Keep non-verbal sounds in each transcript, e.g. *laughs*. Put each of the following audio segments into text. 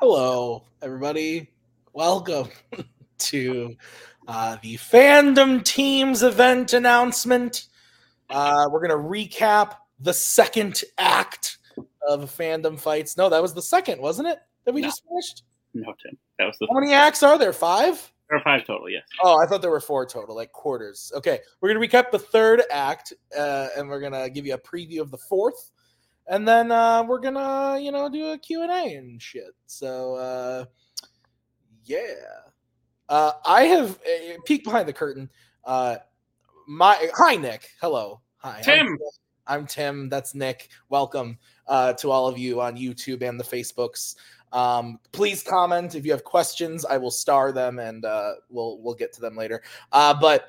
Hello, everybody. Welcome *laughs* to uh, the fandom teams event announcement. Uh, we're going to recap the second act of fandom fights. No, that was the second, wasn't it? That we No. just finished? No, Tim. That was the How many acts are there? Five? there are five total. Yes. Oh, I thought there were four total, like quarters. Okay, we're gonna recap the third act, uh, and we're gonna give you a preview of the fourth, and then uh, we're gonna, you know, do a Q and shit. So, uh, yeah, uh, I have uh, peek behind the curtain. Uh, my hi, Nick. Hello, hi, I'm Tim. I'm Tim. That's Nick. Welcome uh, to all of you on YouTube and the Facebooks. Um, please comment if you have questions. I will star them and uh, we'll we'll get to them later. Uh, but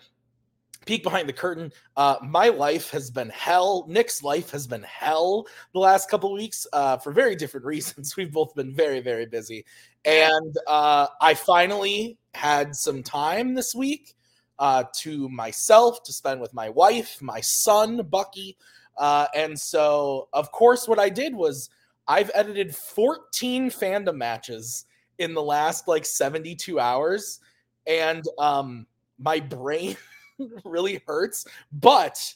peek behind the curtain. Uh, my life has been hell. Nick's life has been hell the last couple weeks uh, for very different *laughs* reasons. We've both been very very busy, and uh, I finally had some time this week uh, to myself to spend with my wife, my son Bucky, uh, and so of course what I did was I've edited 14 fandom matches in the last like 72 hours, and um, my brain *laughs* *laughs* really hurts, but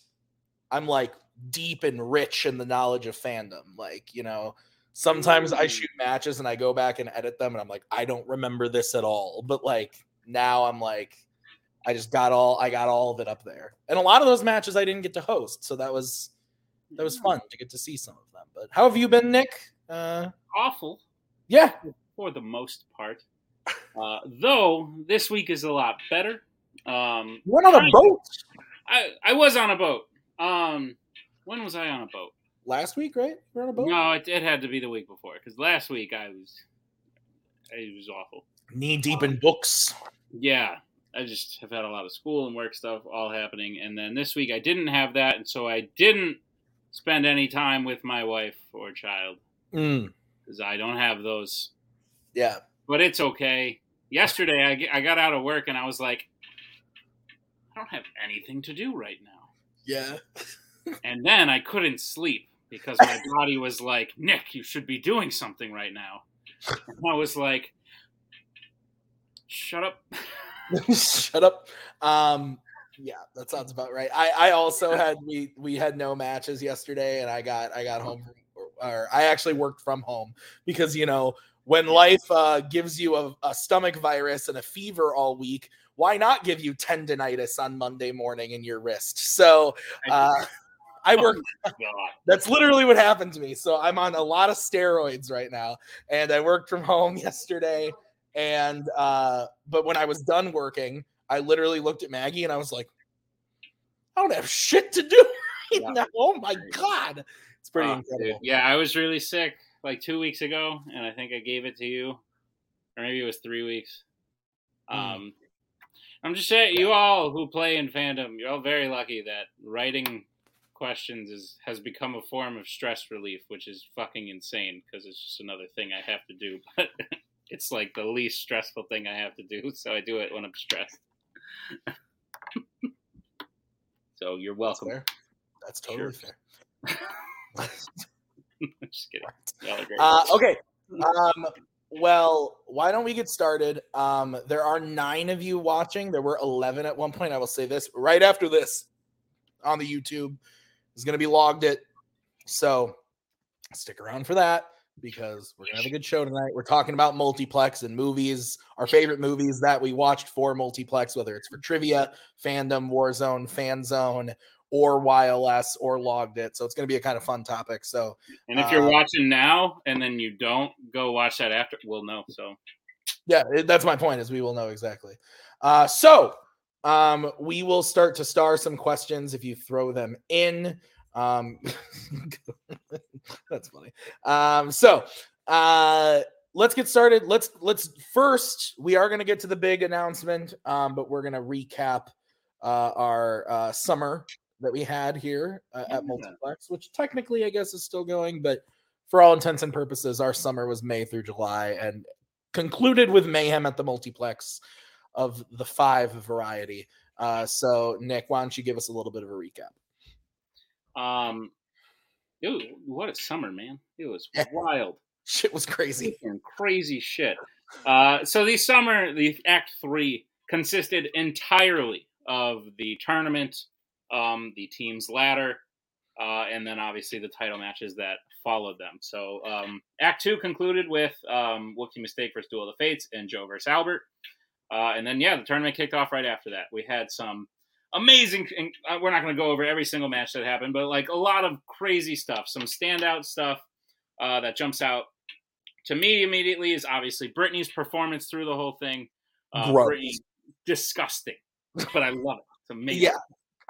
I'm like deep and rich in the knowledge of fandom. Like, you know, sometimes I shoot matches and I go back and edit them and I'm like, I don't remember this at all. But like now I'm like, I just got all I got all of it up there. And a lot of those matches I didn't get to host. So that was that was fun to get to see some of them. But how have you been, Nick? Uh Awful yeah. for the most part. Uh, though this week is a lot better. Um, You went on a boat I I was on a boat. Um, when was I on a boat? last week, right? You were on a boat? No, it, it had to be the week before because last week I was it was awful. Knee deep in books. Yeah, I just have had a lot of school and work stuff all happening, and then this week I didn't have that, and so I didn't spend any time with my wife or child Mm, because I don't have those. yeah. But it's okay. Yesterday I, I got out of work and I was like, I don't have anything to do right now, Yeah. *laughs* and then I couldn't sleep because my *laughs* body was like, Nick, you should be doing something right now, and I was like, shut up. *laughs* Shut up. Um, yeah, that sounds about right. I, I also had we we had no matches yesterday, and I got I got home from, or I actually worked from home because you know when life uh, gives you a, a stomach virus and a fever all week, why not give you tendonitis on Monday morning in your wrist? So uh, I work *laughs* God. That's literally what happened to me. So I'm on a lot of steroids right now, and I worked from home *laughs* yesterday. And uh, but when I was done working, I literally looked at Maggie and I was like, I don't have shit to do *laughs* right Yeah. now. Oh my god, it's pretty Oh, dude. incredible. Yeah, I was really sick like two weeks ago, and I think I gave it to you, or maybe it was three weeks. Mm. Um, I'm just saying, you all who play in fandom, you're all very lucky that writing questions is has become a form of stress relief, which is fucking insane because it's just another thing I have to do. *laughs* But it's like the least stressful thing I have to do, so I do it when I'm stressed. *laughs* so you're That's welcome. fair. That's totally Sure. *laughs* fair. just kidding. Y'all are great. Uh, okay. Um, well, why don't we get started? Um, there are nine of you watching. There were 11 at one point. I will say this right after this on the YouTube is going to be logged it. So stick around for that because we're going to have a good show tonight. We're talking about multiplex and movies, our favorite movies that we watched for multiplex, whether it's for trivia, fandom, Warzone, fan zone, or YLS or logged it. So it's going to be a kind of fun topic. So And if you're Uh, watching now and then you don't go watch that after, we'll know. So Yeah, that's my point. Is we will know exactly. Uh, so um, we will start to star some questions if you throw them in. Um, *laughs* that's funny. Um, so uh, let's get started. Let's let's first we are going to get to the big announcement, um, but we're going to recap uh, our uh, summer that we had here uh, at. Multiplex, which technically I guess is still going, but for all intents and purposes, our summer was May through July and concluded with mayhem at the multiplex of the five variety. Uh, so, Nick, why don't you give us a little bit of a recap? Um, what a summer, man! It was *laughs* wild. shit was crazy. Crazy shit. Uh, so the summer, the Act Three consisted entirely of the tournament, um, the team's ladder, uh, and then obviously the title matches that followed them. So um, Act Two concluded with um, Wookiee Mistake versus Duel of the Fates and Joe versus Albert, uh, and then yeah, the tournament kicked off right after that. We had some amazing. Uh, we're not going to go over every single match that happened, but like a lot of crazy stuff, some standout stuff uh, that jumps out to me immediately is obviously Brittany's performance through the whole thing. Uh, Brittany, disgusting, but I love it. It's amazing. Yeah.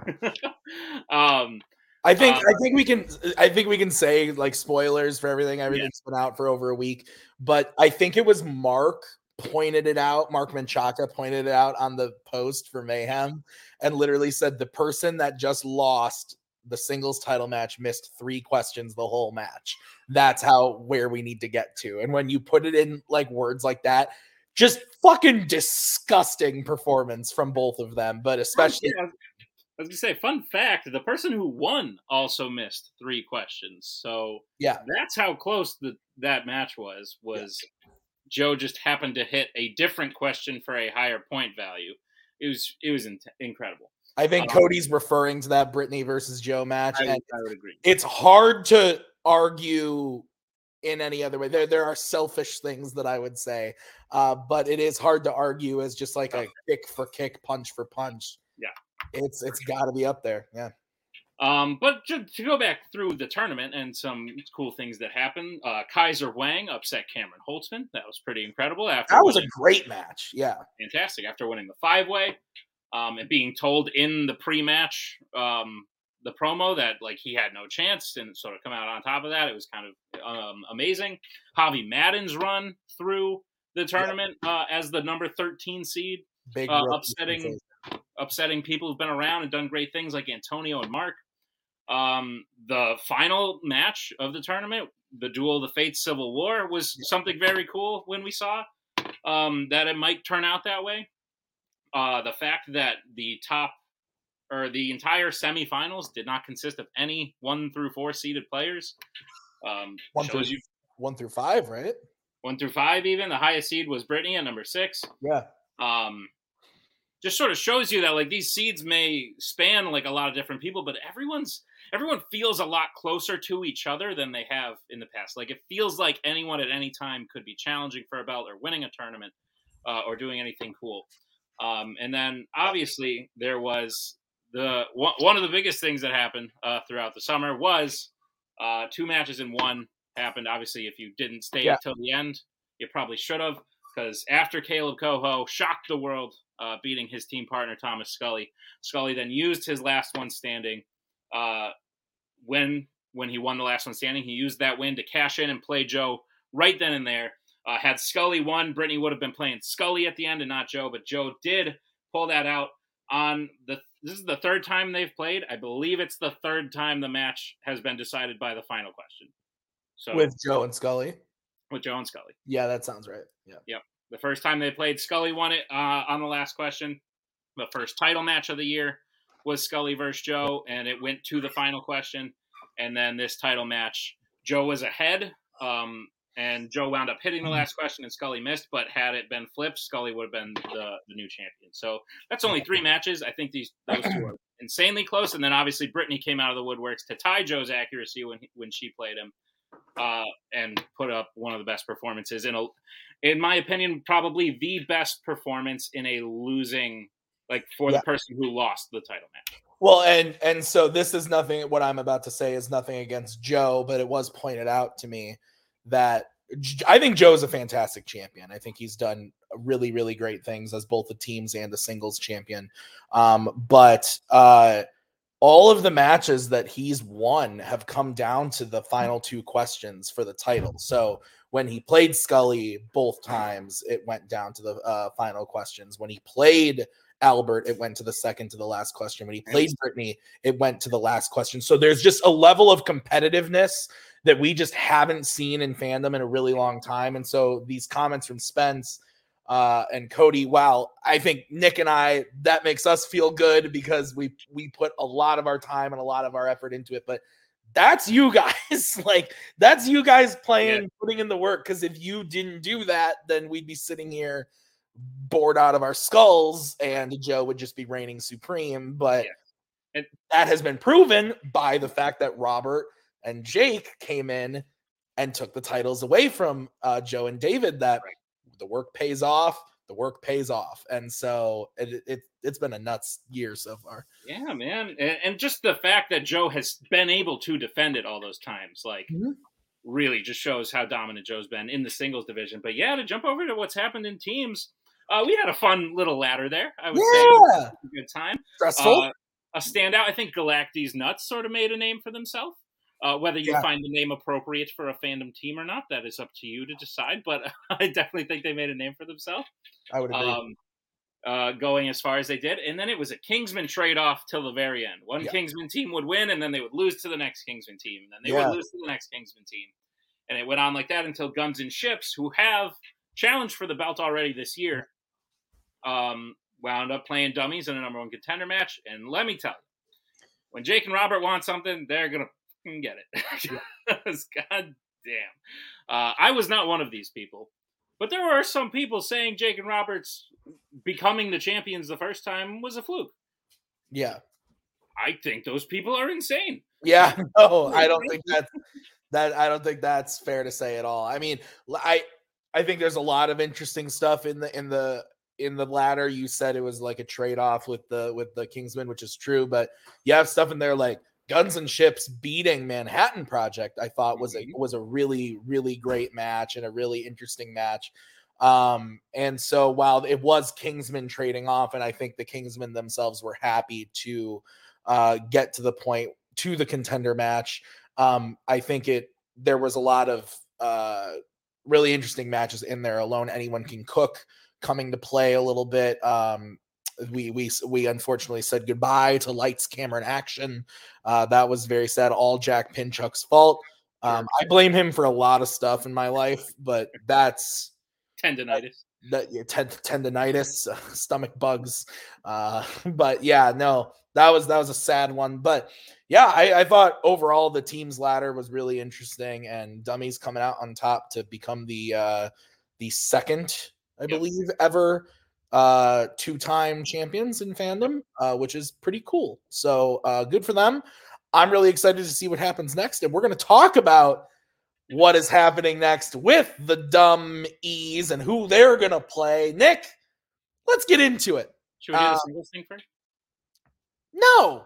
*laughs* um, I think um, I think we can I think we can say like spoilers for everything. Everything's yeah. been out for over a week, but I think it was Mark pointed it out. Mark Menchaca pointed it out on the post for Mayhem, and literally said the person that just lost the singles title match missed three questions the whole match. That's how where we need to get to. And when you put it in like words like that, just fucking disgusting performance from both of them, but especially. Yeah, was gonna say, fun fact: the person who won also missed three questions. So yeah, that's how close the, that match was. Was yeah. Joe just happened to hit a different question for a higher point value? It was it was in- incredible. I think um, Cody's referring to that Brittany versus Joe match. I, and I would agree. It's hard to argue in any other way. There, there are selfish things that I would say, uh, but it is hard to argue as just like a kick for kick, punch for punch. Yeah, it's it's got to be up there. Yeah. Um, but to, to, go back through the tournament and some cool things that happened, uh, Kaiser Wang upset Cameron Holtzman. That was pretty incredible. After that was winning, a great match. Yeah, fantastic. After winning the five way, um, and being told in the pre-match um, the promo that like he had no chance and sort of come out on top of that. It was kind of um, amazing. Javi Madden's run through the tournament uh, as the number 13 seed, Big uh, upsetting upsetting people who've been around and done great things like Antonio and Mark. Um, the final match of the tournament, the Duel of the Fates Civil War, was something very cool when we saw um, that it might turn out that way. Uh, the fact that the top or the entire semifinals did not consist of any one through four seeded players. Um, one through you, one through five, right? One through five, even the highest seed was Brittany at number six. Yeah. Um, just sort of shows you that like these seeds may span like a lot of different people, but everyone's everyone feels a lot closer to each other than they have in the past. Like it feels like anyone at any time could be challenging for a belt or winning a tournament uh, or doing anything cool. Um, and then obviously there was the one of the biggest things that happened uh, throughout the summer was uh, two matches in one happened. Obviously, if you didn't stay yeah. until the end, you probably should have because after Caleb Coho shocked the world, uh, beating his team partner Thomas Scully, Scully then used his last one standing. Uh, when when he won the last one standing, he used that win to cash in and play Joe right then and there. Uh, had Scully won, Brittany would have been playing Scully at the end and not Joe, but Joe did pull that out on the. This is the third time they've played. I believe it's the third time the match has been decided by the final question. So with Joe and Scully. With Joe and Scully. Yeah, that sounds right. Yeah. Yep. The first time they played, Scully won it uh, on the last question. The first title match of the year was Scully versus Joe, and it went to the final question. And then this title match, Joe was ahead. Um, and Joe wound up hitting the mm-hmm. last question, and Scully missed. But had it been flipped, Scully would have been the, the new champion. So that's only three matches. I think these those two are *clears throat* insanely close. And then obviously Brittany came out of the woodworks to tie Joe's accuracy when when she played him, uh, and put up one of the best performances in a, in my opinion, probably the best performance in a losing, like for yeah. the person who lost the title match. Well, and and so this is nothing. What I'm about to say is nothing against Joe, but it was pointed out to me that I think Joe's a fantastic champion. I think he's done really, really great things as both the teams and the singles champion. Um, but uh, all of the matches that he's won have come down to the final two questions for the title. So when he played Scully both times, it went down to the uh, final questions. When he played Albert, it went to the second to the last question. When he played Brittany, it went to the last question. So there's just a level of competitiveness that we just haven't seen in fandom in a really long time. And so these comments from Spence uh, and Cody, wow, I think Nick and I that makes us feel good because we we put a lot of our time and a lot of our effort into it. But that's you guys. *laughs* like that's you guys playing, yeah. putting in the work. Because if you didn't do that, then we'd be sitting here bored out of our skulls, and Joe would just be reigning supreme. But yeah. and that has been proven by the fact that Robert and Jake came in and took the titles away from uh, Joe and David. That right. The work pays off. The work pays off, and so it, it it's been a nuts year so far. Yeah, man, and, and, just the fact that Joe has been able to defend it all those times, like. Mm-hmm. Really, just shows how dominant Joe's been in the singles division. But yeah, to jump over to what's happened in teams, uh, we had a fun little ladder there. I would yeah. say a good time. Stressful. Uh, a standout. I think Galacti's Nuts sort of made a name for themselves. Uh, whether you yeah. find the name appropriate for a fandom team or not, that is up to you to decide. But *laughs* I definitely think they made a name for themselves. I would agree. Um, uh, going as far as they did, and then it was a Kingsman trade off till the very end. One yeah. Kingsman team would win, and then they would lose to the next Kingsman team, and then they yeah. would lose to the next Kingsman team, and it went on like that until Guns and Ships, who have challenged for the belt already this year, um, wound up playing dummies in a number one contender match. And let me tell you, when Jake and Robert want something, they're gonna get it. *laughs* God damn. Uh, I was not one of these people, but there were some people saying Jake and Roberts becoming the champions the first time was a fluke. Yeah. I think those people are insane. Yeah, *laughs* *laughs* no, I don't think that's that. I don't think that's fair to say at all. I mean, I I think there's a lot of interesting stuff in the in the in the ladder. You said it was like a trade off with the with the Kingsman, which is true, but you have stuff in there like Guns and Ships beating Manhattan Project. I thought was a mm-hmm. was a really really great match and a really interesting match. Um, and so while it was Kingsman trading off, and I think the Kingsmen themselves were happy to uh, get to the point to the contender match. Um, I think it there was a lot of uh, really interesting matches in there. Alone, anyone can cook coming to play a little bit. Um, we we we unfortunately said goodbye to lights, camera, and action. Uh, that was very sad. All Jack Pinchuk's fault. Um, I blame him for a lot of stuff in my life, but that's tendonitis. That, that yeah, tendonitis, uh, *laughs* stomach bugs. Uh, *laughs* but yeah, no, that was that was a sad one. But yeah, I, I thought overall the team's ladder was really interesting, and Dummies coming out on top to become the uh, the second I yep. believe, ever uh, two time champions in fandom, uh, which is pretty cool. So uh, good for them. I'm really excited to see what happens next. And we're going to talk about what is happening next with the dumb E's and who they're going to play. Nick, let's get into it. Should we do the uh, singles thing first? No.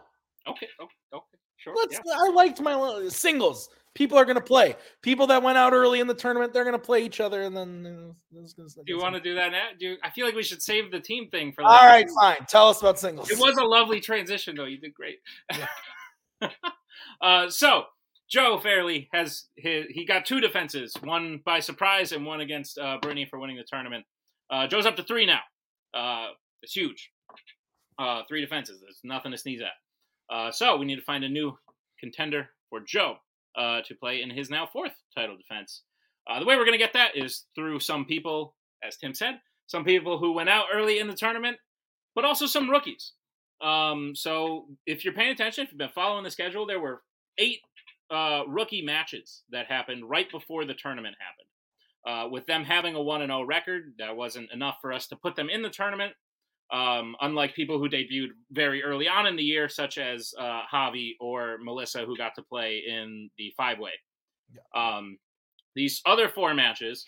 Okay. Okay. okay. Sure. Let's. Yeah. I liked my singles people are going to play. People that went out early in the tournament, they're going to play each other, and then. Do you want to do that now? Do you, I feel like we should save the team thing for? All right, fine. Tell us about singles. It was a lovely transition, though. You did great. Yeah. *laughs* uh, so Joe Fairley has his, he got two defenses, one by surprise and one against uh, Brittany for winning the tournament. Uh, Joe's up to three now. Uh, it's huge. Uh, three defenses. There's nothing to sneeze at. Uh, so we need to find a new contender for Joe uh, to play in his now fourth title defense. Uh, the way we're going to get that is through some people, as Tim said, some people who went out early in the tournament, but also some rookies. Um, so if you're paying attention, if you've been following the schedule, there were eight uh, rookie matches that happened right before the tournament happened. Uh, with them having a 1 0 record, that wasn't enough for us to put them in the tournament. Um, unlike people who debuted very early on in the year, such as uh, Javi or Melissa, who got to play in the five way. Yeah. Um, these other four matches,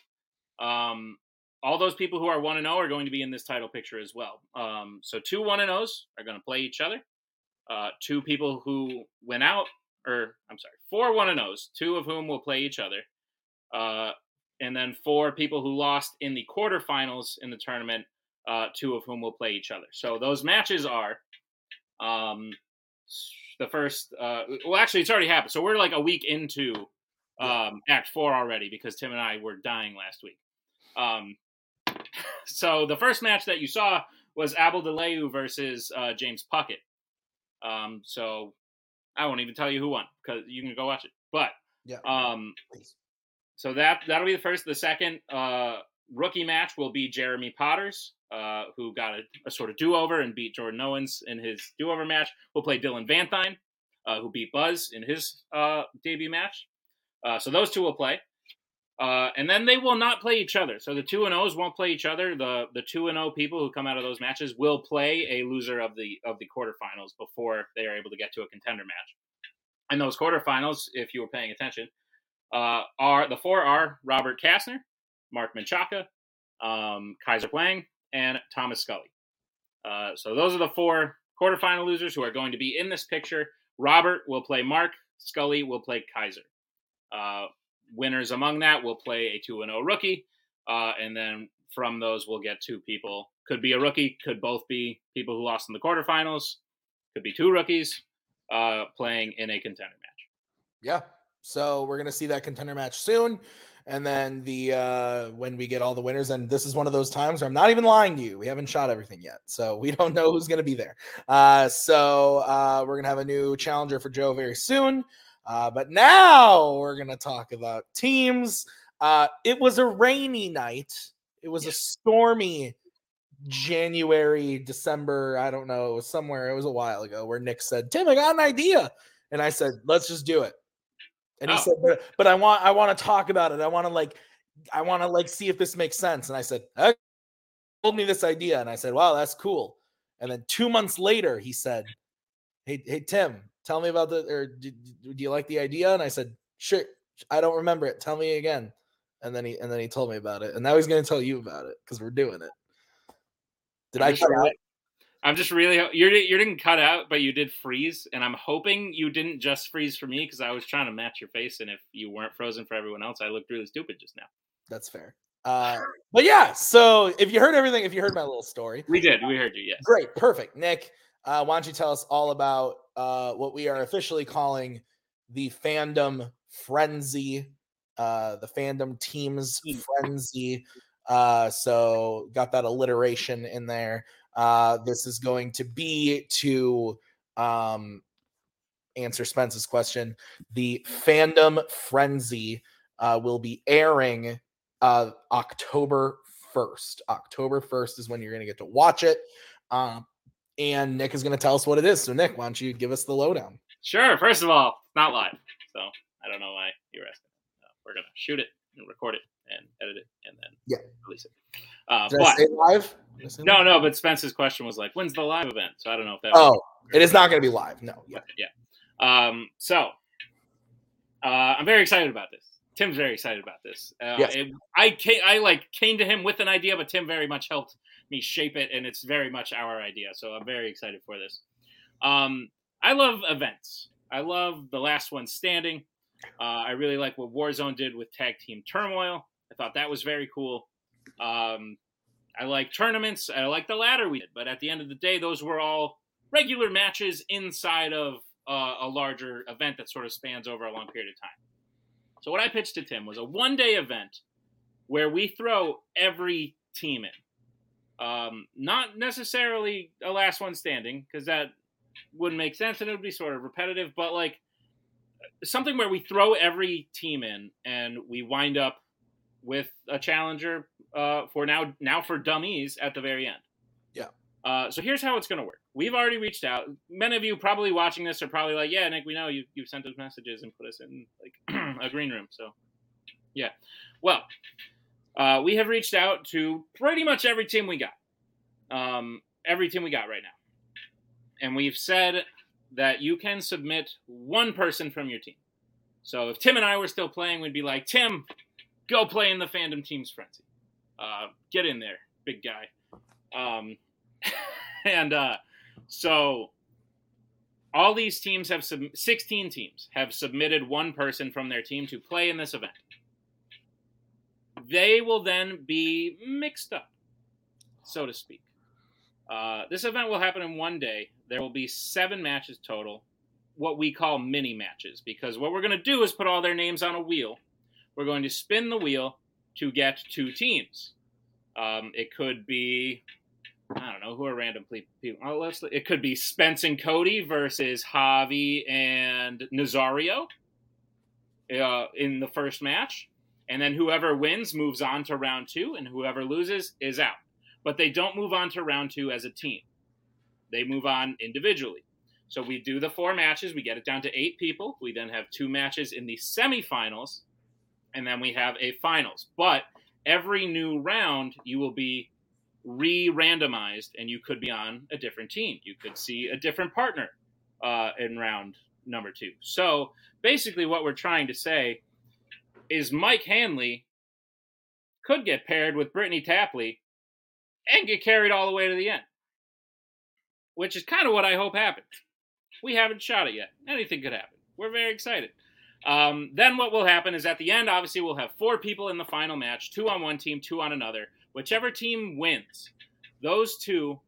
um, all those people who are 1 0 are going to be in this title picture as well. Um, so, two 1 0s are going to play each other. Uh, two people who went out, or I'm sorry, four 1 0s, two of whom will play each other. Uh, and then four people who lost in the quarterfinals in the tournament uh, two of whom will play each other. So those matches are um, the first. Uh, well, actually, it's already happened. So we're like a week into um, Act Four already because Tim and I were dying last week. Um, *laughs* so the first match that you saw was Abel DeLeu versus uh, James Puckett. Um, so I won't even tell you who won because you can go watch it. But yeah, um, so that that'll be the first. The second uh, rookie match will be Jeremy Potters uh, who got a, a sort of do over and beat Jordan Owens in his do over match. We'll play Dylan Vanthine uh, who beat Buzz in his uh, debut match. Uh, so those two will play. Uh, and then they will not play each other. So the two and O's won't play each other. The the two and O people who come out of those matches will play a loser of the of the quarterfinals before they are able to get to a contender match. And those quarterfinals, if you were paying attention, are the four are Robert Kastner, Mark Menchaca, um, Kaiser Wang, and Thomas Scully. Uh, so those are the four quarterfinal losers who are going to be in this picture. Robert will play Mark. Scully will play Kaiser. Uh, winners among that will play a 2 0 rookie. Uh, and then from those, we'll get two people. Could be a rookie, could both be people who lost in the quarterfinals, could be two rookies uh, playing in a contender match. Yeah. So we're going to see that contender match soon. And then the uh when we get all the winners, and this is one of those times where I'm not even lying to you. We haven't shot everything yet. So *laughs* we don't know who's gonna be there. Uh so uh we're gonna have a new challenger for Joe very soon. Uh, but now we're going to talk about teams. Uh, it was a rainy night. It was a stormy January, December. I don't know. It was somewhere. It was a while ago where Nick said, "Tim, I got an idea," and I said, "Let's just do it." And he Oh. said, but, "But I want, I want to talk about it. I want to like, I want to like see if this makes sense." And I said, "Okay." Told me this idea, and I said, "Wow, that's cool." And then two months later, he said, "Hey, hey, Tim, tell me about the or do, do you like the idea?" And I said, "Sure." I don't remember it. Tell me again. And then he and then he told me about it, and now he's going to tell you about it because we're doing it. Did I'm I cut out? I'm just really you you didn't cut out, but you did freeze, and I'm hoping you didn't just freeze for me because I was trying to match your face, and if you weren't frozen for everyone else, I looked really stupid just now. That's fair. Uh, but yeah, so if you heard everything, if you heard my little story, We did, we heard you, yes. great, perfect. Nick, uh, why don't you tell us all about uh, what we are officially calling the fandom frenzy, uh, the fandom teams frenzy. Uh, so got that alliteration in there. Uh, this is going to be to um, answer Spence's question. The fandom frenzy uh, will be airing uh, October 1st. October 1st is when you're going to get to watch it. Um, and Nick is going to tell us what it is. So, Nick, why don't you give us the lowdown? Sure. First of all, it's not live, so I don't know why you're asking. Uh, we're gonna shoot it and record it and edit it and then Yeah. release it. Uh, Did I but live? Did I say no, no. But Spence's question was like, "When's the live event?" So I don't know if that. Oh, it is not going to be live. No. Yeah. yeah. Um, so uh, I'm very excited about this. Tim's very excited about this. Uh, Yes. it- I came, I like came to him with an idea, but Tim very much helped me shape it, and it's very much our idea. So I'm very excited for this. Um, I love events. I love the last one standing. Uh, I really like what Warzone did with Tag Team Turmoil. I thought that was very cool. Um, I like tournaments. I like the ladder we did, but at the end of the day, those were all regular matches inside of uh, a larger event that sort of spans over a long period of time. So what I pitched to Tim was a one-day event where we throw every team in. Um, not necessarily a last one standing because that wouldn't make sense and it would be sort of repetitive, but like something where we throw every team in and we wind up with a challenger uh, for now now for dummies at the very end. Yeah. Uh, so here's how it's going to work. We've already reached out. Many of you probably watching this are probably like, "Yeah, Nick, we know you you've sent us messages and put us in like *clears throat* a green room." So, yeah. Well, uh, we have reached out to pretty much every team we got. Um, every team we got right now, and we've said that you can submit one person from your team. So if Tim and I were still playing, we'd be like, Tim, go play in the fandom team's frenzy. Uh, get in there, big guy. Um, *laughs* and uh, so all these teams have sub- 16 teams have submitted one person from their team to play in this event. They will then be mixed up, so to speak. Uh, this event will happen in one day. There will be seven matches total, what we call mini matches, because what we're going to do is put all their names on a wheel. We're going to spin the wheel to get two teams. Um, it could be, I don't know, who are random people. Let's, it could be Spence and Cody versus Javi and Nazario uh, in the first match. And then whoever wins moves on to round two, and whoever loses is out but they don't move on to round two as a team. They move on individually. So we do the four matches, we get it down to eight people. We then have two matches in the semifinals, and then we have a finals. But every new round, you will be re randomized and you could be on a different team. You could see a different partner uh, in round number two. So basically, what we're trying to say is Mike Hanley could get paired with Brittany Tapley and get carried all the way to the end, which is kind of what I hope happens. We haven't shot it yet. Anything could happen. We're very excited. Um, then what will happen is at the end, obviously, we'll have four people in the final match two on one team, two on another. Whichever team wins, those two,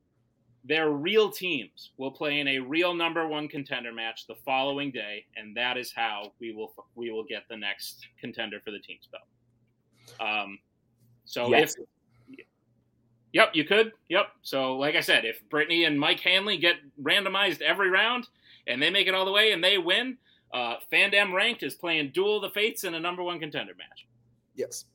their real teams, will play in a real number one contender match the following day, and that is how we will we will get the next contender for the team's belt. Um, so yes. if Yep, you could. Yep. So, like I said, if Brittany and Mike Hanley get randomized every round and they make it all the way and they win, uh, Fandom Ranked is playing Duel of the Fates in a number one contender match. Yes.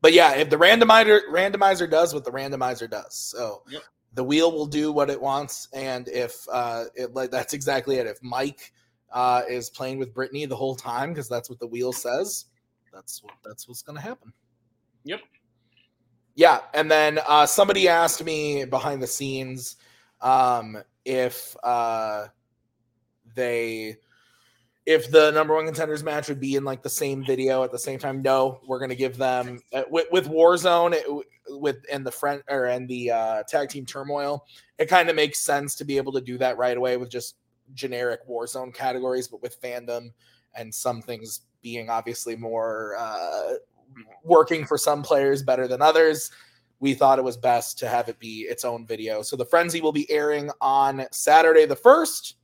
But yeah, if the randomizer randomizer does what the randomizer does, so yep. the wheel will do what it wants, and if uh, it like that's exactly it. If Mike uh, is playing with Brittany the whole time because that's what the wheel says, that's what that's what's going to happen. Yep. Yeah, and then uh, somebody asked me behind the scenes um, if uh, they if the number one contenders match would be in like the same video at the same time. No, we're gonna give them uh, with, with Warzone it, with and the friend or and the uh, tag team turmoil. It kind of makes sense to be able to do that right away with just generic Warzone categories, but with fandom and some things being obviously more uh, working for some players better than others. We thought it was best to have it be its own video. So the frenzy will be airing on Saturday the first,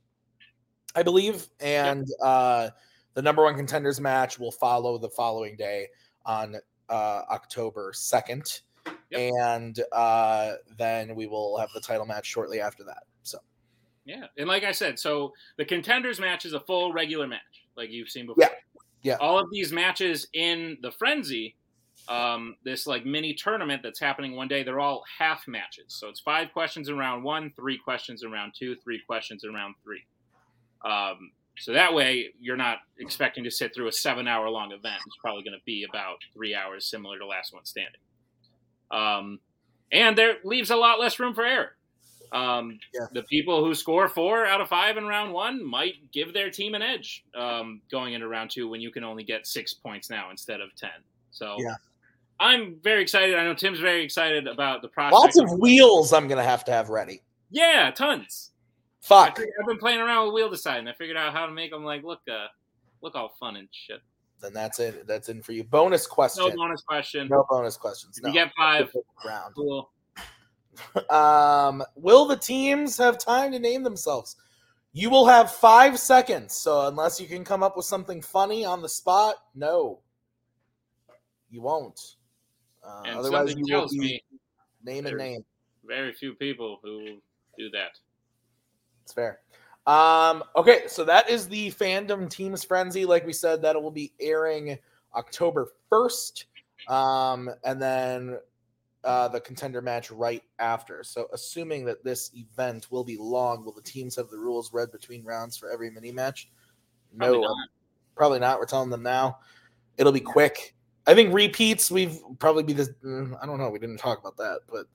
I believe, and yep. uh, the number one contenders match will follow the following day on uh, October second, yep. and uh, then we will have the title match shortly after that. So. Yeah, and like I said, so the contenders match is a full regular match, like you've seen before. Yeah. Yeah. All of these matches in the Frenzy, um, this like mini tournament that's happening one day, they're all half matches. So it's five questions in round one, three questions in round two, three questions in round three. Um, so that way, you're not expecting to sit through a seven hour long event. It's probably going to be about three hours, similar to Last One Standing. Um, and there leaves a lot less room for error. Um, yeah. The people who score four out of five in round one might give their team an edge um, going into round two when you can only get six points now instead of 10. So yeah. I'm very excited. I know Tim's very excited about the process. Lots of wheels I'm going to have to have ready. Yeah, tons. Fuck. I've been playing around with wheel deciding. I figured out how to make them like look uh, look all fun and shit. Then that's it. That's in for you. Bonus question. No bonus question. No bonus questions. No. You get five. Round. Cool. *laughs* Um, will the teams have time to name themselves? You will have five seconds. So unless you can come up with something funny on the spot, no, you won't. Uh, otherwise, you will me name and name. Very few people who do that. It's fair. Um, okay, so that is the fandom teams frenzy. Like we said, that will be airing October first. Um, and then uh, the contender match right after. So, assuming that this event will be long, will the teams have the rules read between rounds for every mini match? No, probably not. Probably not. We're telling them now. It'll be quick. I think repeats. We've probably be this. Mm, I don't know. We didn't talk about that, but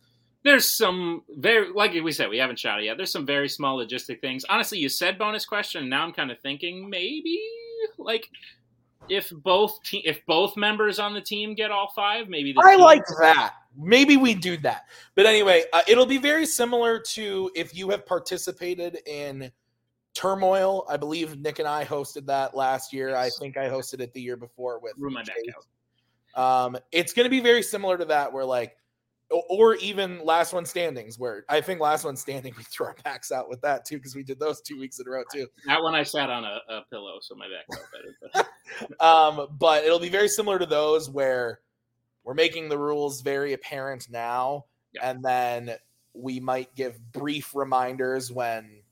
there's some very like we said we haven't shot it yet. There's some very small logistic things. Honestly, you said bonus question. And now I'm kind of thinking maybe like if both te- if both members on the team get all five, maybe I like that maybe we do that. But anyway, uh, it'll be very similar to if you have participated in Turmoil. I believe Nick and I hosted that last year. I think I hosted it the year before with Room my back Um, it's going to be very similar to that, where like, or even Last One Standings, where I think Last One Standing *laughs* we threw our backs out with that too because we did those two weeks in a row too. That one I sat on a, a pillow, so my back felt better. But. *laughs* um, but it'll be very similar to those where we're making the rules very apparent now, yeah. and then we might give brief reminders when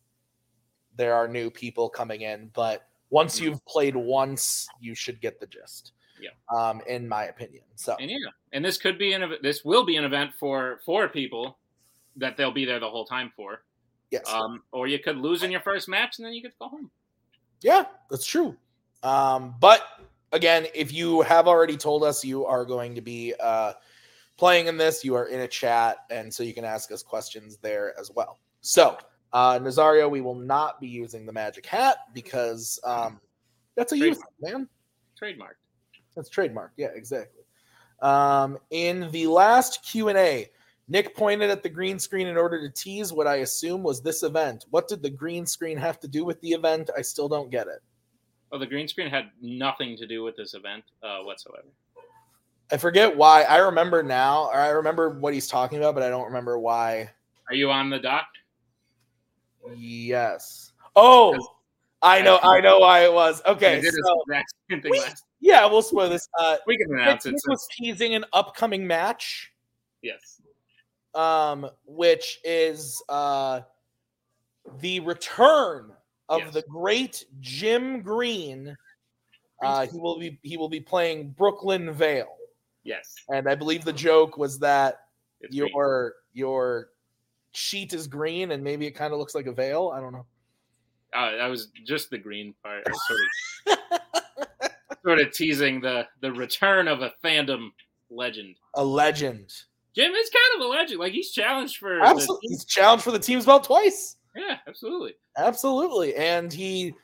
there are new people coming in. But once mm-hmm. you've played once, you should get the gist. Yeah. Um, in my opinion. So and yeah, and this could be an this will be an event for four people that they'll be there the whole time for. Yes. Um, or you could lose in your first match and then you could go home. Yeah, that's true. Um, but again, if you have already told us you are going to be uh, playing in this, you are in a chat, and so you can ask us questions there as well. So, uh, Nazario, we will not be using the magic hat because um, that's a Trade- youth man. Trademark. That's trademark. Yeah, exactly. Um, in the last Q and A, Nick pointed at the green screen in order to tease what I assume was this event. What did the green screen have to do with the event? I still don't get it. Oh, the green screen had nothing to do with this event uh, whatsoever. I forget why. I remember now, or I remember what he's talking about, but I don't remember why. Are you on the dock? Yes. Oh, I know. I know why it was. Okay. I did this So, exact same thing we- last. Yeah, we'll spoil this. Uh, We can announce it. Nick was teasing an upcoming match. yes. um, which is uh, the return of Yes. the great Jim Green. Uh, he will be he will be playing Brooklyn Vale, Yes. and I believe the joke was that It's green. your your sheet is green and maybe it kind of looks like a veil. I don't know. Uh, that was just the green part. I sort of, *laughs* sort of teasing the the return of a fandom legend. A legend. Jim is kind of a legend. Like he's challenged for. Absolutely, he's challenged for the team's belt twice. yeah, absolutely. Absolutely, and he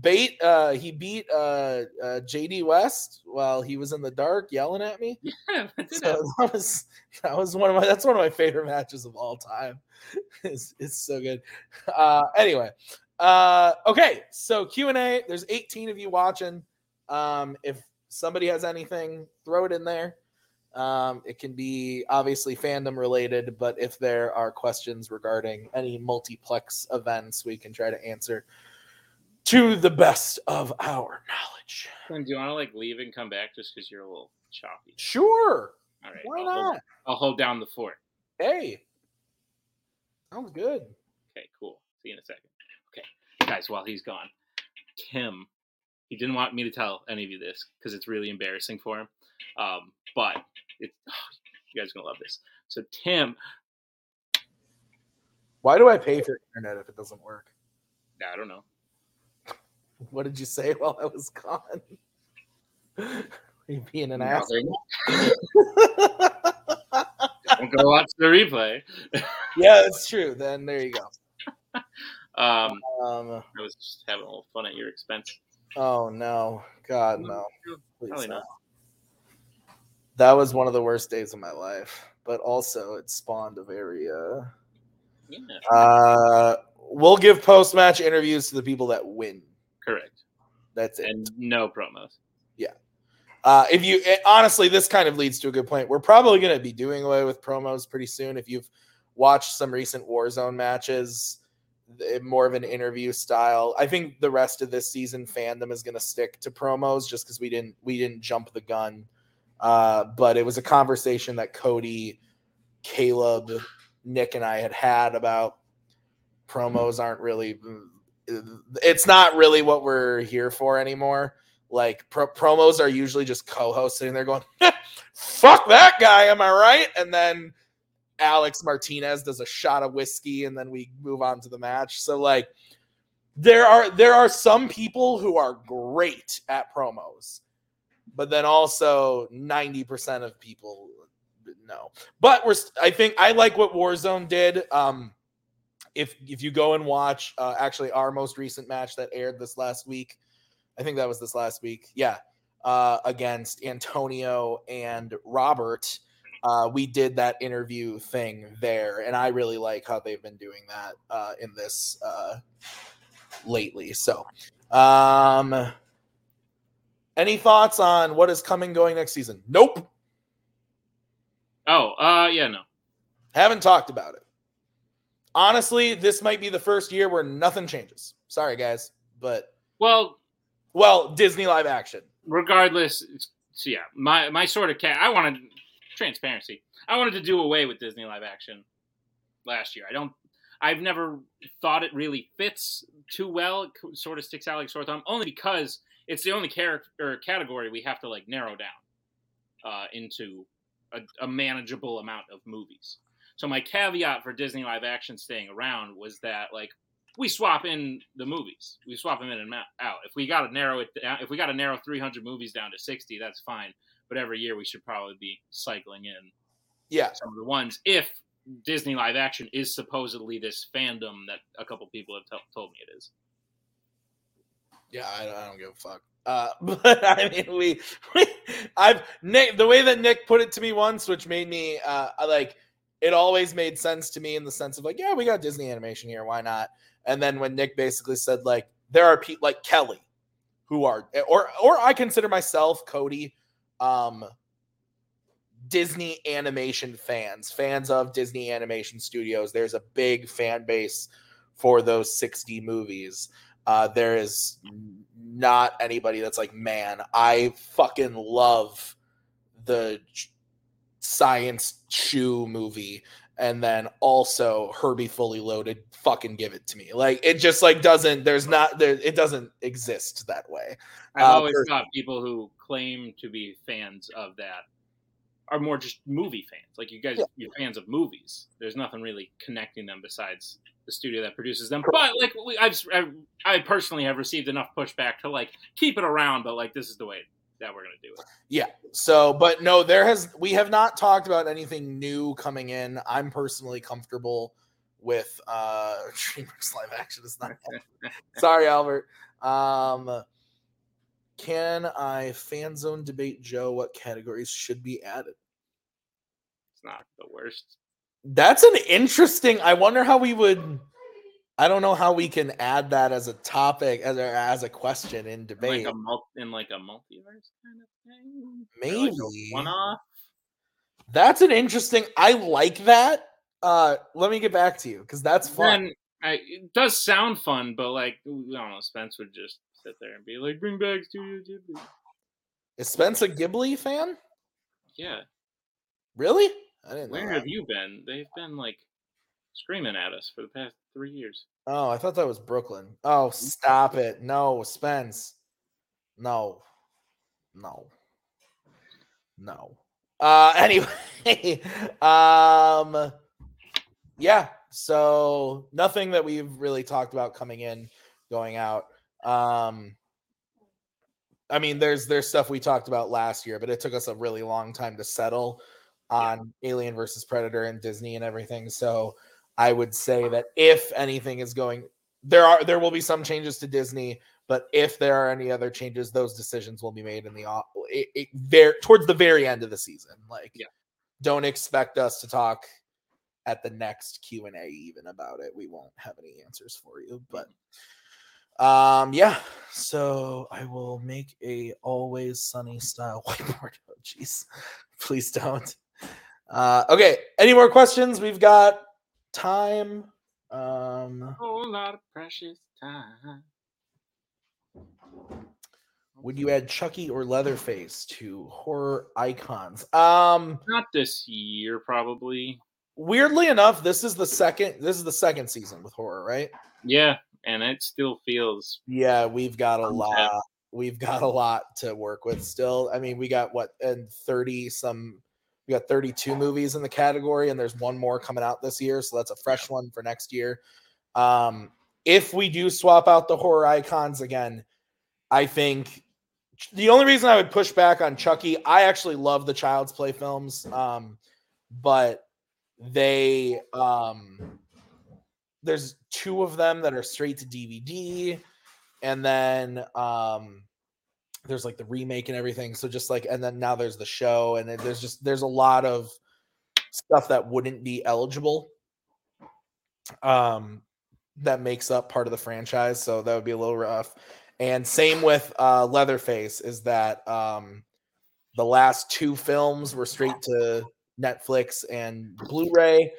bait uh he beat uh, uh JD West while he was in the dark yelling at me. *laughs* Yeah, that So *laughs* that was that was one of my that's one of my favorite matches of all time. *laughs* it's, it's so good. Uh anyway. Uh okay, so Q&A, there's 18 of you watching. Um if somebody has anything, throw it in there. Um it can be obviously fandom related, but if there are questions regarding any multiplex events, we can try to answer to the best of our knowledge. Quinn, do you want to like leave and come back just because you're a little choppy? Sure. All right. Why I'll hold- not? I'll hold down the fort. Hey. Sounds good. Okay, cool. See you in a second. Okay, guys, while he's gone, Tim, he didn't want me to tell any of you this because it's really embarrassing for him. Um, but it, *sighs* you guys are gonna love this. So Tim, Why do I pay for internet if it doesn't work? I don't know. *laughs* What did you say while I was gone? *laughs* you being an ass. *laughs* Don't go watch the replay. yeah, that's true. Then there you go. Um, Um, I was just having a little fun at your expense. Oh no, God no, please Probably no. not. That was one of the worst days of my life, but also it spawned a very. Uh, Yeah, uh, we'll give post match interviews to the people that win. correct. That's it. And no promos. Yeah. Uh, if you it- honestly, this kind of leads to a good point. We're probably going to be doing away with promos pretty soon. If you've watched some recent Warzone matches, more of an interview style. I think the rest of this season fandom is going to stick to promos just because we didn't we didn't jump the gun. Uh, but it was a conversation that Cody, Caleb, Nick, and I had had about promos aren't really. It's not really what we're here for anymore like pro- promos are usually just co-hosts sitting there going *laughs* fuck that guy am i right and then alex martinez does a shot of whiskey and then we move on to the match so like there are there are some people who are great at promos but then also 90% of people no but we're i think i like what warzone did um if if you go and watch uh, actually our most recent match that aired this last week I think that was this last week. Yeah. Uh, against Antonio and Robert. Uh, we did that interview thing there, and I really like how they've been doing that uh, in this uh, lately. So, um, any thoughts on what is coming going next season? Nope. Oh, uh, yeah, no. Haven't talked about it. Honestly, this might be the first year where nothing changes. Sorry, guys, but Well, well, Disney live action. regardless, it's- so yeah, my my sort of cat. I wanted transparency. I wanted to do away with Disney live action last year. I don't. I've never thought it really fits too well. It sort of sticks out like sore thumb, only because it's the only character category we have to like narrow down uh, into a, a manageable amount of movies. So my caveat for Disney live action staying around was that like we swap in the movies, we swap them in and out. If we got to narrow it down, if we got to narrow 300 movies down to 60, that's fine. But every year we should probably be cycling in yeah some of the ones if Disney live action is supposedly this fandom that a couple people have t- told me it is. Yeah, I, I don't give a fuck. Uh, *laughs* but I mean, we, *laughs* we, I've Nick the way that Nick put it to me once, which made me uh, like it always made sense to me in the sense of like, yeah, we got Disney animation here, why not? And then when Nick basically said like, there are people like Kelly, who are or or I consider myself Cody, um, Disney animation fans, fans of Disney animation studios. There's a big fan base for those 60 movies. Uh, there is not anybody that's like, man, I fucking love the science shoe movie. And then also Herbie Fully Loaded, fucking give it to me. Like it just like doesn't. There's not there. It doesn't exist that way. I've uh, always thought people who claim to be fans of that are more just movie fans. Like you guys, yeah. you're fans of movies. There's nothing really connecting them besides the studio that produces them. But like we, I've, I've, I personally have received enough pushback to like keep it around. But like this is the way that we're gonna do it. Yeah. So, but no, there has we have not talked about anything new coming in. I'm personally comfortable with uh *laughs* DreamWorks live action. Is not. *laughs* Sorry, Albert. Um can I fan zone debate Joe what categories should be added? It's not the worst. That's an interesting. I wonder how we would. I don't know how we can add that as a topic as a, as a question in debate. Like a in like a multiverse kind of thing. Maybe like one off. That's an interesting. I like that. Uh, let me get back to you because that's fun. Then, I, it does sound fun, but like I don't know, Spence would just sit there and be like, "Bring back Studio Ghibli." Is Spence a Ghibli fan? Yeah. Really? I didn't. Where have you been? They've been like screaming at us for the past three years. Oh, I thought that was Brooklyn. Oh, stop it! No, Spence. No, no, no. Uh, *laughs* anyway, um, yeah. So nothing that we've really talked about coming in, going out. Um, I mean, there's there's stuff we talked about last year, but it took us a really long time to settle on yeah. Alien versus Predator and Disney and everything. So I would say that if anything is going, there are there will be some changes to Disney, but if there are any other changes, those decisions will be made in the it, it, very towards the very end of the season. Like, yeah. don't expect us to talk at the next Q and A even about it. We won't have any answers for you, but. Um, yeah. So I will make a always sunny style *laughs* whiteboard. Oh, jeez. Please don't. Uh, okay. Any more questions? We've got time. Um, a whole lot of precious time. Would you add Chucky or Leatherface to horror icons? Um, not this year, probably. Weirdly enough, this is the second. This is the second season with horror, right? Yeah, and it still feels yeah we've got a lot we've got a lot to work with still i mean we got what and 30 some we got 32 movies in the category and there's one more coming out this year so that's a fresh one for next year. Um if we do swap out the horror icons again i think the only reason i would push back on chucky i actually love the child's play films um but they um there's two of them that are straight to DVD, and then um, there's like the remake and everything. So just like, and then now there's the show, and there's just there's a lot of stuff that wouldn't be eligible. Um, that makes up part of the franchise, so that would be a little rough. And same with uh, Leatherface is that um, the last two films were straight to Netflix and Blu-ray.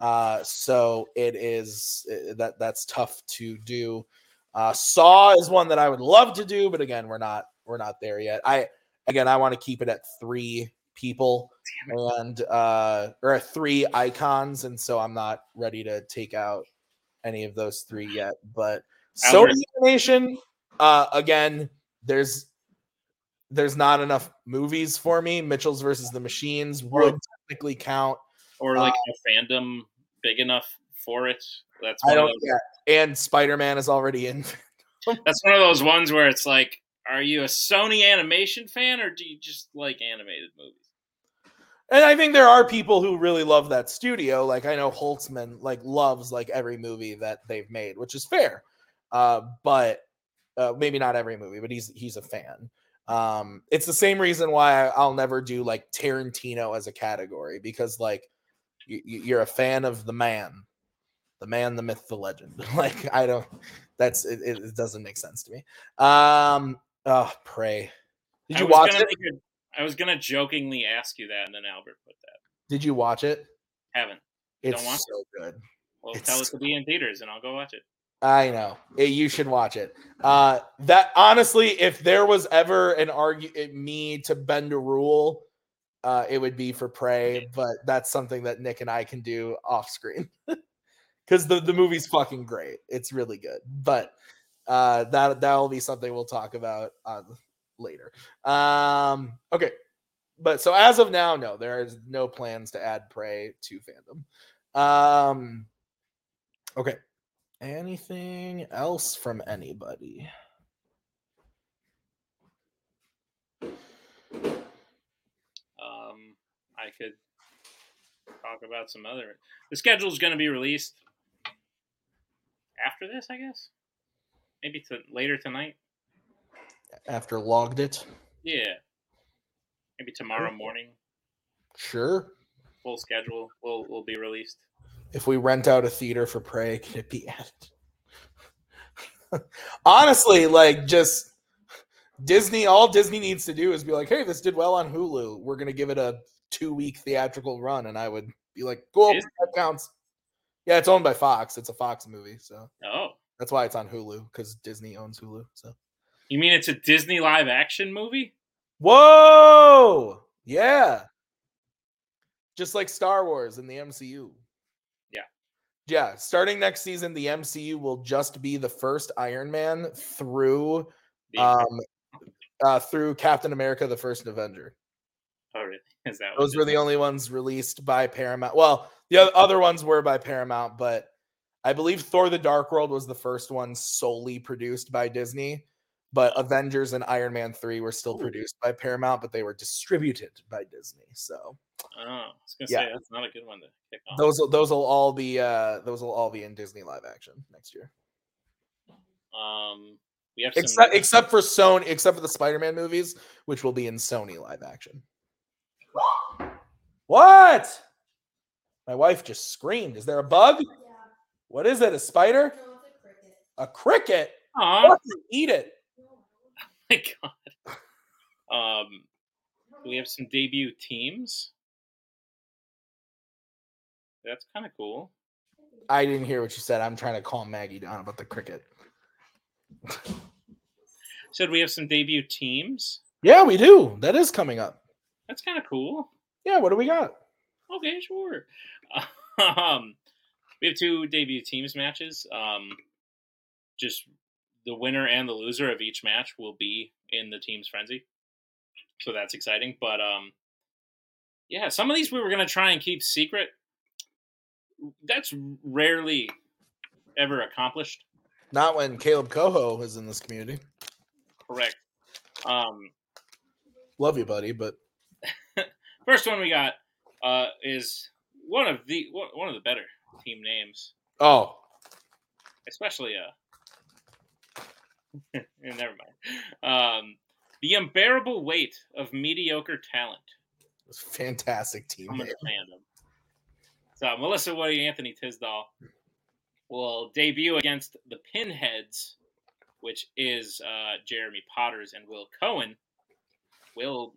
Uh, so it is eh, that that's tough to do. Uh, Saw is one that I would love to do, but again, we're not we're not there yet. I again, I want to keep it at three people and uh, or three icons, and so I'm not ready to take out any of those three yet. But so animation, uh, again, there's there's not enough movies for me. Mitchell's versus the Machines would technically count or like a fandom big enough for it. That's I don't. Yeah, and Spider Man is already in. *laughs* that's one of those ones where it's like, are you a Sony animation fan or do you just like animated movies? And I think there are people who really love that studio. Like I know Holtzman like loves like every movie that they've made, which is fair. Uh, but uh, maybe not every movie, but he's he's a fan. Um, it's the same reason why I'll never do like Tarantino as a category because like you, you're a fan of the man, the man, the myth, the legend. *laughs* like I don't. That's it. it doesn't make sense to me. Um. Oh, Prey. Did you watch gonna it? a- I was gonna jokingly ask you that, and then Albert put that. Did you watch it? Haven't. It's watch so good. Well, It's tell us so- to be in theaters, and I'll go watch it. I know. Eh, You should watch it. Uh that honestly, if there was ever an argue me to bend a rule, uh it would be for Prey, but that's something that Nick and I can do off screen. *laughs* Cuz the the movie's fucking great. It's really good. But uh that that'll be something we'll talk about uh, later. Um okay. But so as of now, no, there is no plans to add Prey to fandom. Um okay. Anything else from anybody? Um, I could talk about some other. The schedule is going to be released after this, I guess. Maybe to later tonight. After logged it? Yeah. Maybe tomorrow morning. Sure. Full schedule will will be released. If we rent out a theater for Prey, can it be added? *laughs* Honestly, like just Disney, all Disney needs to do is be like, hey, this did well on Hulu. We're gonna give it a two week theatrical run, and I would be like, cool, Is- that counts. Yeah, it's owned by Fox. It's a Fox movie, so Oh, that's why it's on Hulu because Disney owns Hulu. So you mean it's a Disney live action movie? Whoa! Yeah. Just like Star Wars in the MCU. Yeah. Yeah. Starting next season, the MCU will just be the first Iron Man through um uh through Captain America the First Avenger. oh, really? *laughs* Is that Those were the only ones released by Paramount. Well, the oth- other ones were by Paramount, but I believe Thor the Dark World was the first one solely produced by Disney. But Avengers and Iron Man 3 were still Ooh. produced by Paramount, but they were distributed by Disney. So Oh, I was gonna Yeah. say that's not a good one to kick off. those will those will all be uh those will all be in Disney live action next year. Um, we have some. Except except for Sony, except for the Spider-Man movies, which will be in Sony live action. What? My wife just screamed. Is there a bug? Yeah. What is it? A spider? No, a cricket. A cricket? Aw, Eat it. Oh *laughs* my god. Um, we have some debut teams. That's kind of cool. I didn't hear what you said. I'm trying to calm Maggie down about the cricket. *laughs* Said we have some debut teams. Yeah, we do. That is coming up. That's kind of cool. Yeah, what do we got? Okay, sure. *laughs* Um, we have two debut teams matches. Um, just the winner and the loser of each match will be in the team's frenzy, so that's exciting. But um, yeah, some of these we were gonna try and keep secret. That's rarely ever accomplished. Not when Caleb Coho is in this community. Correct. Um, Love you, buddy, but *laughs* first one we got uh, is one of the one one of the better team names. oh, especially uh *laughs* never mind um the unbearable weight of mediocre talent it's a fantastic team. I'm name. gonna fandom. so melissa woody anthony tisdall will debut against the pinheads which is uh jeremy potters and will cohen will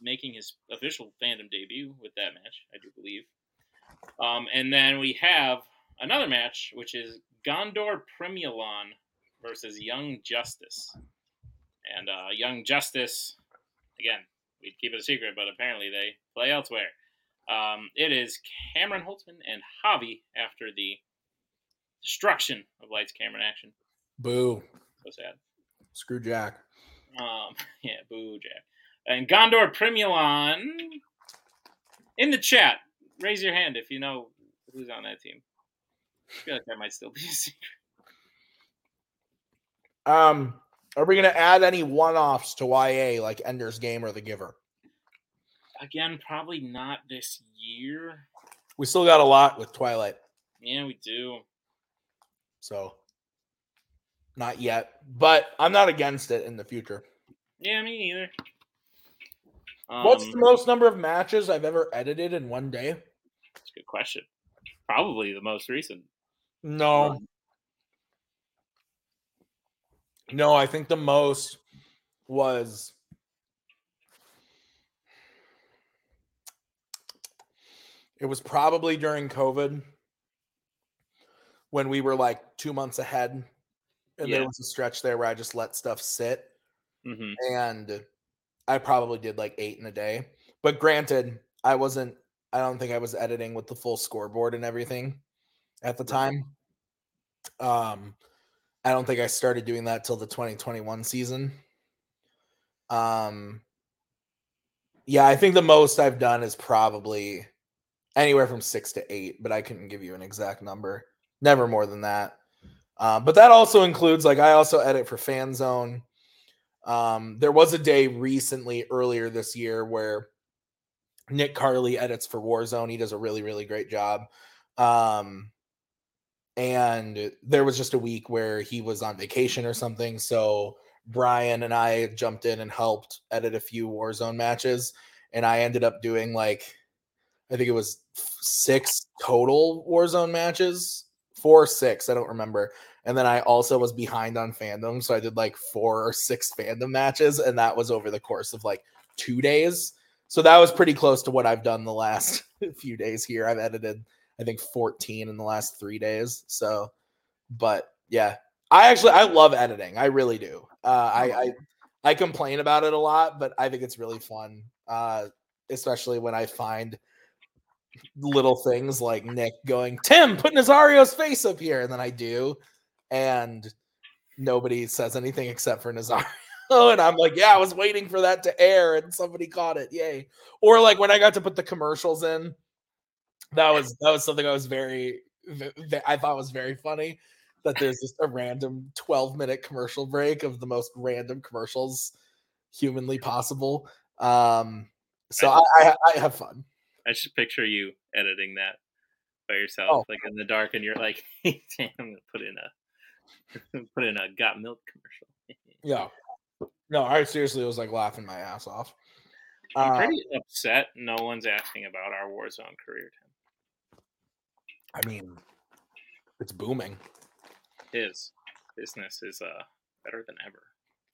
making his official fandom debut with that match i do believe um, and then we have another match, which is Gondor Primulon versus Young Justice. And uh, Young Justice, again, we'd keep it a secret, but apparently they play elsewhere. Um, it is Cameron Holtzman and Javi after the destruction of Lights, Camera, and Action. Boo. So sad. Screw Jack. Um, *laughs* yeah, boo, Jack. And Gondor Primulon in the chat. Raise your hand if you know who's on that team. I feel like that might still be a *laughs* secret. Um, are we gonna add any one-offs to YA like Ender's Game or The Giver? Again, probably not this year. We still got a lot with Twilight, Yeah, we do. so not yet. But I'm not against it in the future. Yeah, me either. What's Um, the most number of matches I've ever edited in one day? That's a good question. Probably the most recent. No. No, I think the most was it was probably during COVID when we were like two months ahead. And Yeah. there was a stretch there where I just let stuff sit. hmm And I probably did like eight in a day. But granted, I wasn't, I don't think I was editing with the full scoreboard and everything at the time. Um, I don't think I started doing that till the 2021 season. Um, yeah, I think the most I've done is probably anywhere from six to eight, but I couldn't give you an exact number. Never more than that. Um, but that also includes like I also edit for Fan Zone. Um, there was a day recently earlier this year where Nick Carley edits for Warzone. He does a really, really great job. Um, and there was just a week where he was on vacation or something. So Brian and I jumped in and helped edit a few Warzone matches. And I ended up doing like, I think it was six total Warzone matches, four six, I don't remember. And then I also was behind on fandom. So I did like four or six fandom matches. And that was over the course of like two days. So that was pretty close to what I've done the last *laughs* few days here. I've edited, I think, 14 in the last three days. So, but yeah, I actually I love editing. I really do. Uh, I, I I complain about it a lot, but I think it's really fun. Uh, especially when I find little things like Nick going, Tim, put Nazario's face up here, and then I do, and nobody says anything except for Nazario. *laughs* and I'm like, yeah, I was waiting for that to air, and somebody caught it. Yay! Or like when I got to put the commercials in, that was that was something I was very I thought was very funny. That there's just a random 12 minute commercial break of the most random commercials humanly possible. Um, so I, I, I have fun. I just picture you editing that by yourself, Oh. like in the dark, and you're like, "Hey, *laughs* damn, I'm gonna put in a *laughs* put in a got milk commercial." Yeah. *laughs* No, I seriously was like laughing my ass off. I'm Uh, pretty upset. No one's asking about our Warzone career. Tim. I mean, it's booming. His business is uh better than ever.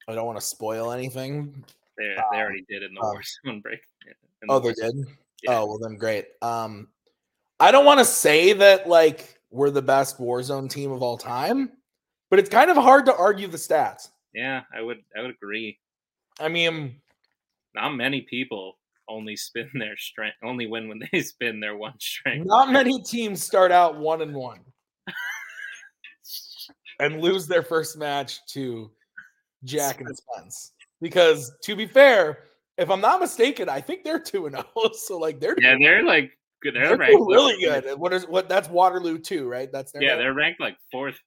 I don't want to spoil anything. They they already did in the uh, Warzone *laughs* break. the Oh, they did. Yeah. Oh, well then great. Um, I don't want to say that like we're the best Warzone team of all time, but it's kind of hard to argue the stats. Yeah, I would I would agree. I mean, Not many people only spin *laughs* their strength, only win when they *laughs* spin their one strength. not many teams start out one and one *laughs* and lose their first match to Jack and Spence. Because to be fair, if I'm not mistaken, I think they're two and zero. Oh, so like they're Yeah, they're like good. They're, they're ranked really good. What is what? That's Waterloo too, right? That's their Yeah, name? they're ranked like fourth.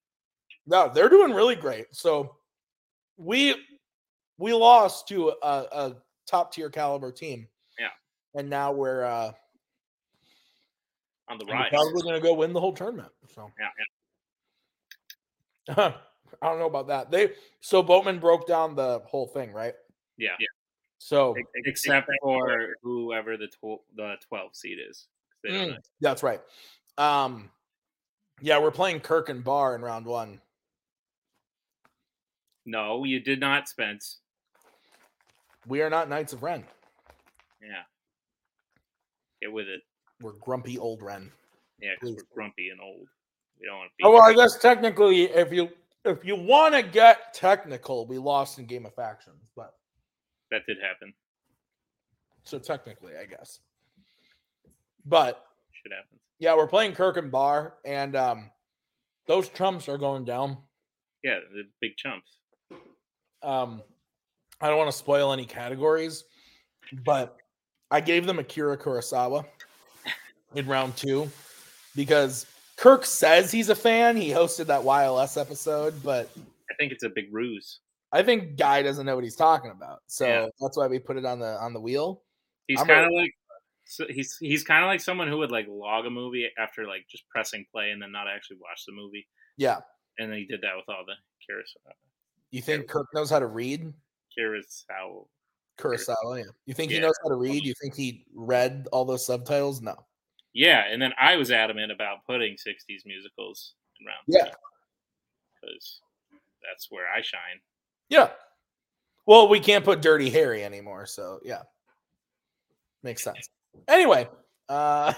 No, they're doing really great. So we we lost to a, a top tier caliber team. Yeah. And now we're uh on the we're rise. probably gonna go win the whole tournament. So Yeah, yeah. *laughs* I don't know about that. They so Boatman broke down the whole thing, right? Yeah. So Except for whoever the tw- the 12 seed is. They Mm, that's right. Um yeah, we're playing Kirk and Bar in round one. No, you did not, Spence. We are not Knights of Ren. Yeah. Get with it. We're grumpy old Ren. Yeah, because we're grumpy and old. We don't want to be. Oh, well, I guess technically, if you if you want to get technical, we lost in Game of Factions, but that did happen. so technically, I guess. But Shit happens. yeah, we're playing Kirk and Bar, and um, those trumps are going down. Yeah, the big chumps. Um, I don't want to spoil any categories, but I gave them Akira Kurosawa. in round two because Kirk says he's a fan. He hosted that YLS episode, but I think it's a big ruse. I think Guy doesn't know what he's talking about. So Yeah. that's why we put it on the on the wheel. He's kind of like so he's he's kind of like someone who would like log a movie after like just pressing play and then not actually watch the movie. Yeah. And then he did that with all the Kurosawa. You think Kirk knows how to read? Kurosawa. Kurosawa, yeah. You think he knows how to read? You think he read all those subtitles? No. Yeah, and then I was adamant about putting '60s musicals in round Yeah. because that's where I shine. Yeah. Well, we can't put Dirty Harry anymore, so yeah. Makes *laughs* sense. Anyway, uh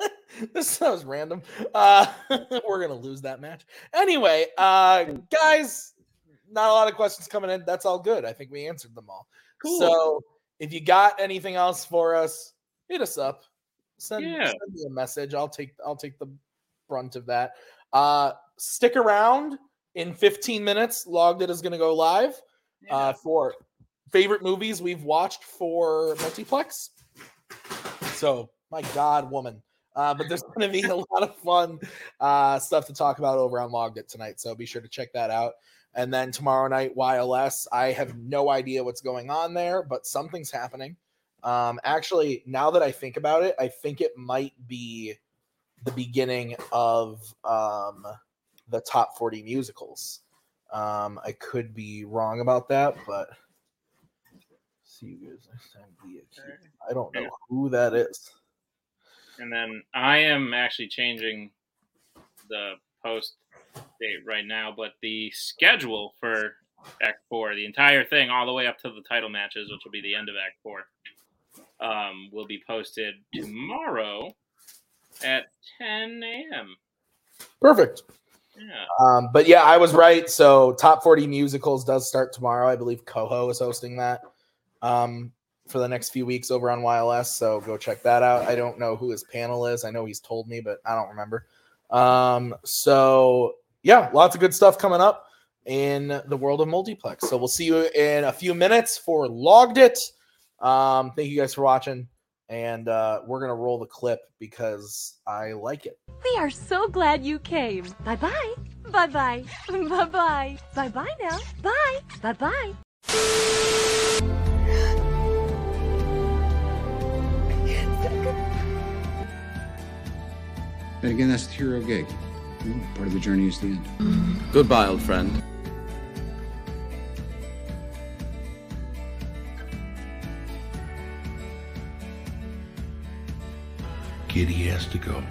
*laughs* this was random. Uh *laughs* we're gonna lose that match. Anyway, uh guys, not a lot of questions coming in. That's all good. I think we answered them all. Cool. So if you got anything else for us, hit us up. Send, Yeah. send me a message. I'll take I'll take the brunt of that. Uh stick around in 15 minutes. Logged it is gonna go live uh, for favorite movies we've watched for multiplex. So, my God, woman. Uh, but there's going to be a lot of fun uh, stuff to talk about over on Logged It tonight. So be sure to check that out. And then tomorrow night, YLS. I have no idea what's going on there, but something's happening. Um, actually, now that I think about it, I think it might be the beginning of um, the top 40 musicals. Um, I could be wrong about that, but see you guys next time. Be a key. I don't know who that is. And then I am actually changing the post date right now, but the schedule for Act Four, the entire thing, all the way up to the title matches, which will be the end of Act Four, um, will be posted tomorrow at 10 a.m. Perfect. Yeah. Um, but yeah, I was right. So top 40 musicals does start tomorrow. I believe Coho is hosting that um, for the next few weeks over on YLS. So go check that out. I don't know who his panel is. I know he's told me, but I don't remember. Um, so yeah, lots of good stuff coming up in the world of multiplex. So we'll see you in a few minutes for Logged It. Um, thank you guys for watching. And uh, we're going to roll the clip because I like it. We are so glad you came. Bye bye. *laughs* Bye bye. Bye bye. Bye bye now. Bye. Bye bye. And again, that's the hero gig. You know, part of the journey is the end. Mm-hmm. Goodbye, old friend. Kitty has to go.